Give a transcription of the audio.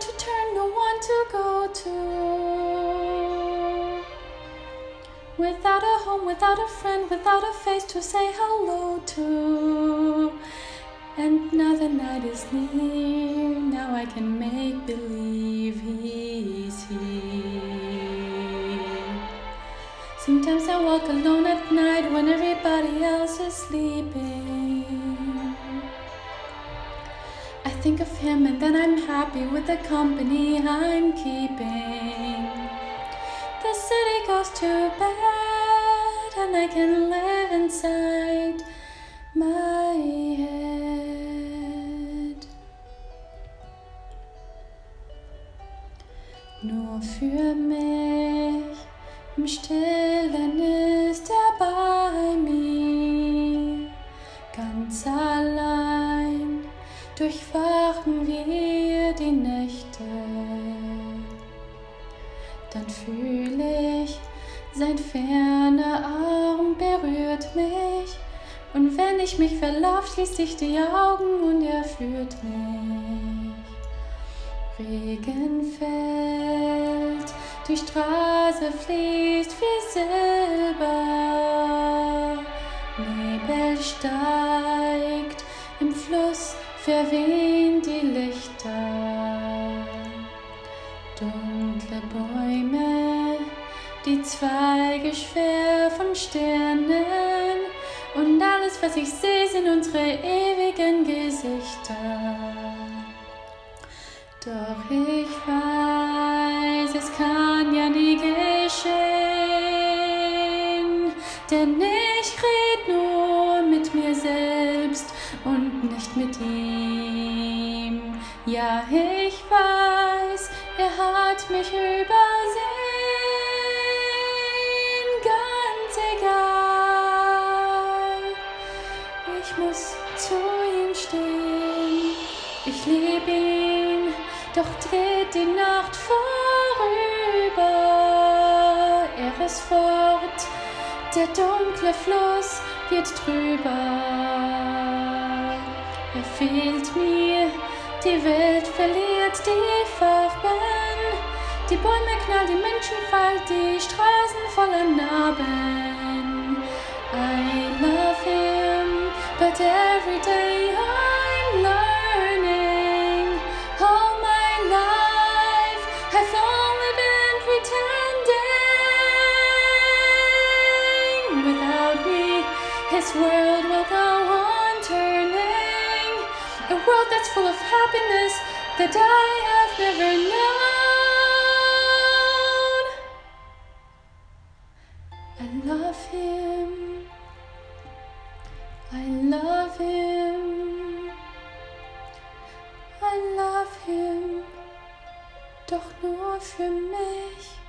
to turn, no one to go to. Without a home, without a friend, without a face to say hello to. And now the night is near, now I can make believe he's here. Sometimes I walk alone at night when everybody else is sleeping. Think of him and then I'm happy with the company I'm keeping. The city goes to bed and I can live inside my head. Nur für mich im Stillen durchwachen wir die Nächte. Dann fühle ich, sein ferner Arm berührt mich. Und wenn ich mich verlauf, schließt sich die Augen und er führt mich. Regen fällt, die Straße fließt wie Silber. Nebel steigt, verwehen die Lichter. Dunkle Bäume, die Zweige schwer von Sternen. Und alles, was ich sehe, sind unsere ewigen Gesichter. Doch ich weiß, es kann ja nie geschehen, denn ich red nicht mit ihm. Ja, ich weiß, er hat mich übersehen, ganz egal. Ich muss zu ihm stehen, ich lieb ihn, doch dreht die Nacht vorüber. Er ist fort, der dunkle Fluss wird drüber. Fehlt mir, die Welt verliert die Farben. Die Bäume knallen, die Menschen fallen, die Straßen voller Narben. I love him, but every day I'm learning. All my life I've only been pretending. Without me, his world will go. A world that's full of happiness that I have never known. I love him. I love him. I love him. Doch nur für mich.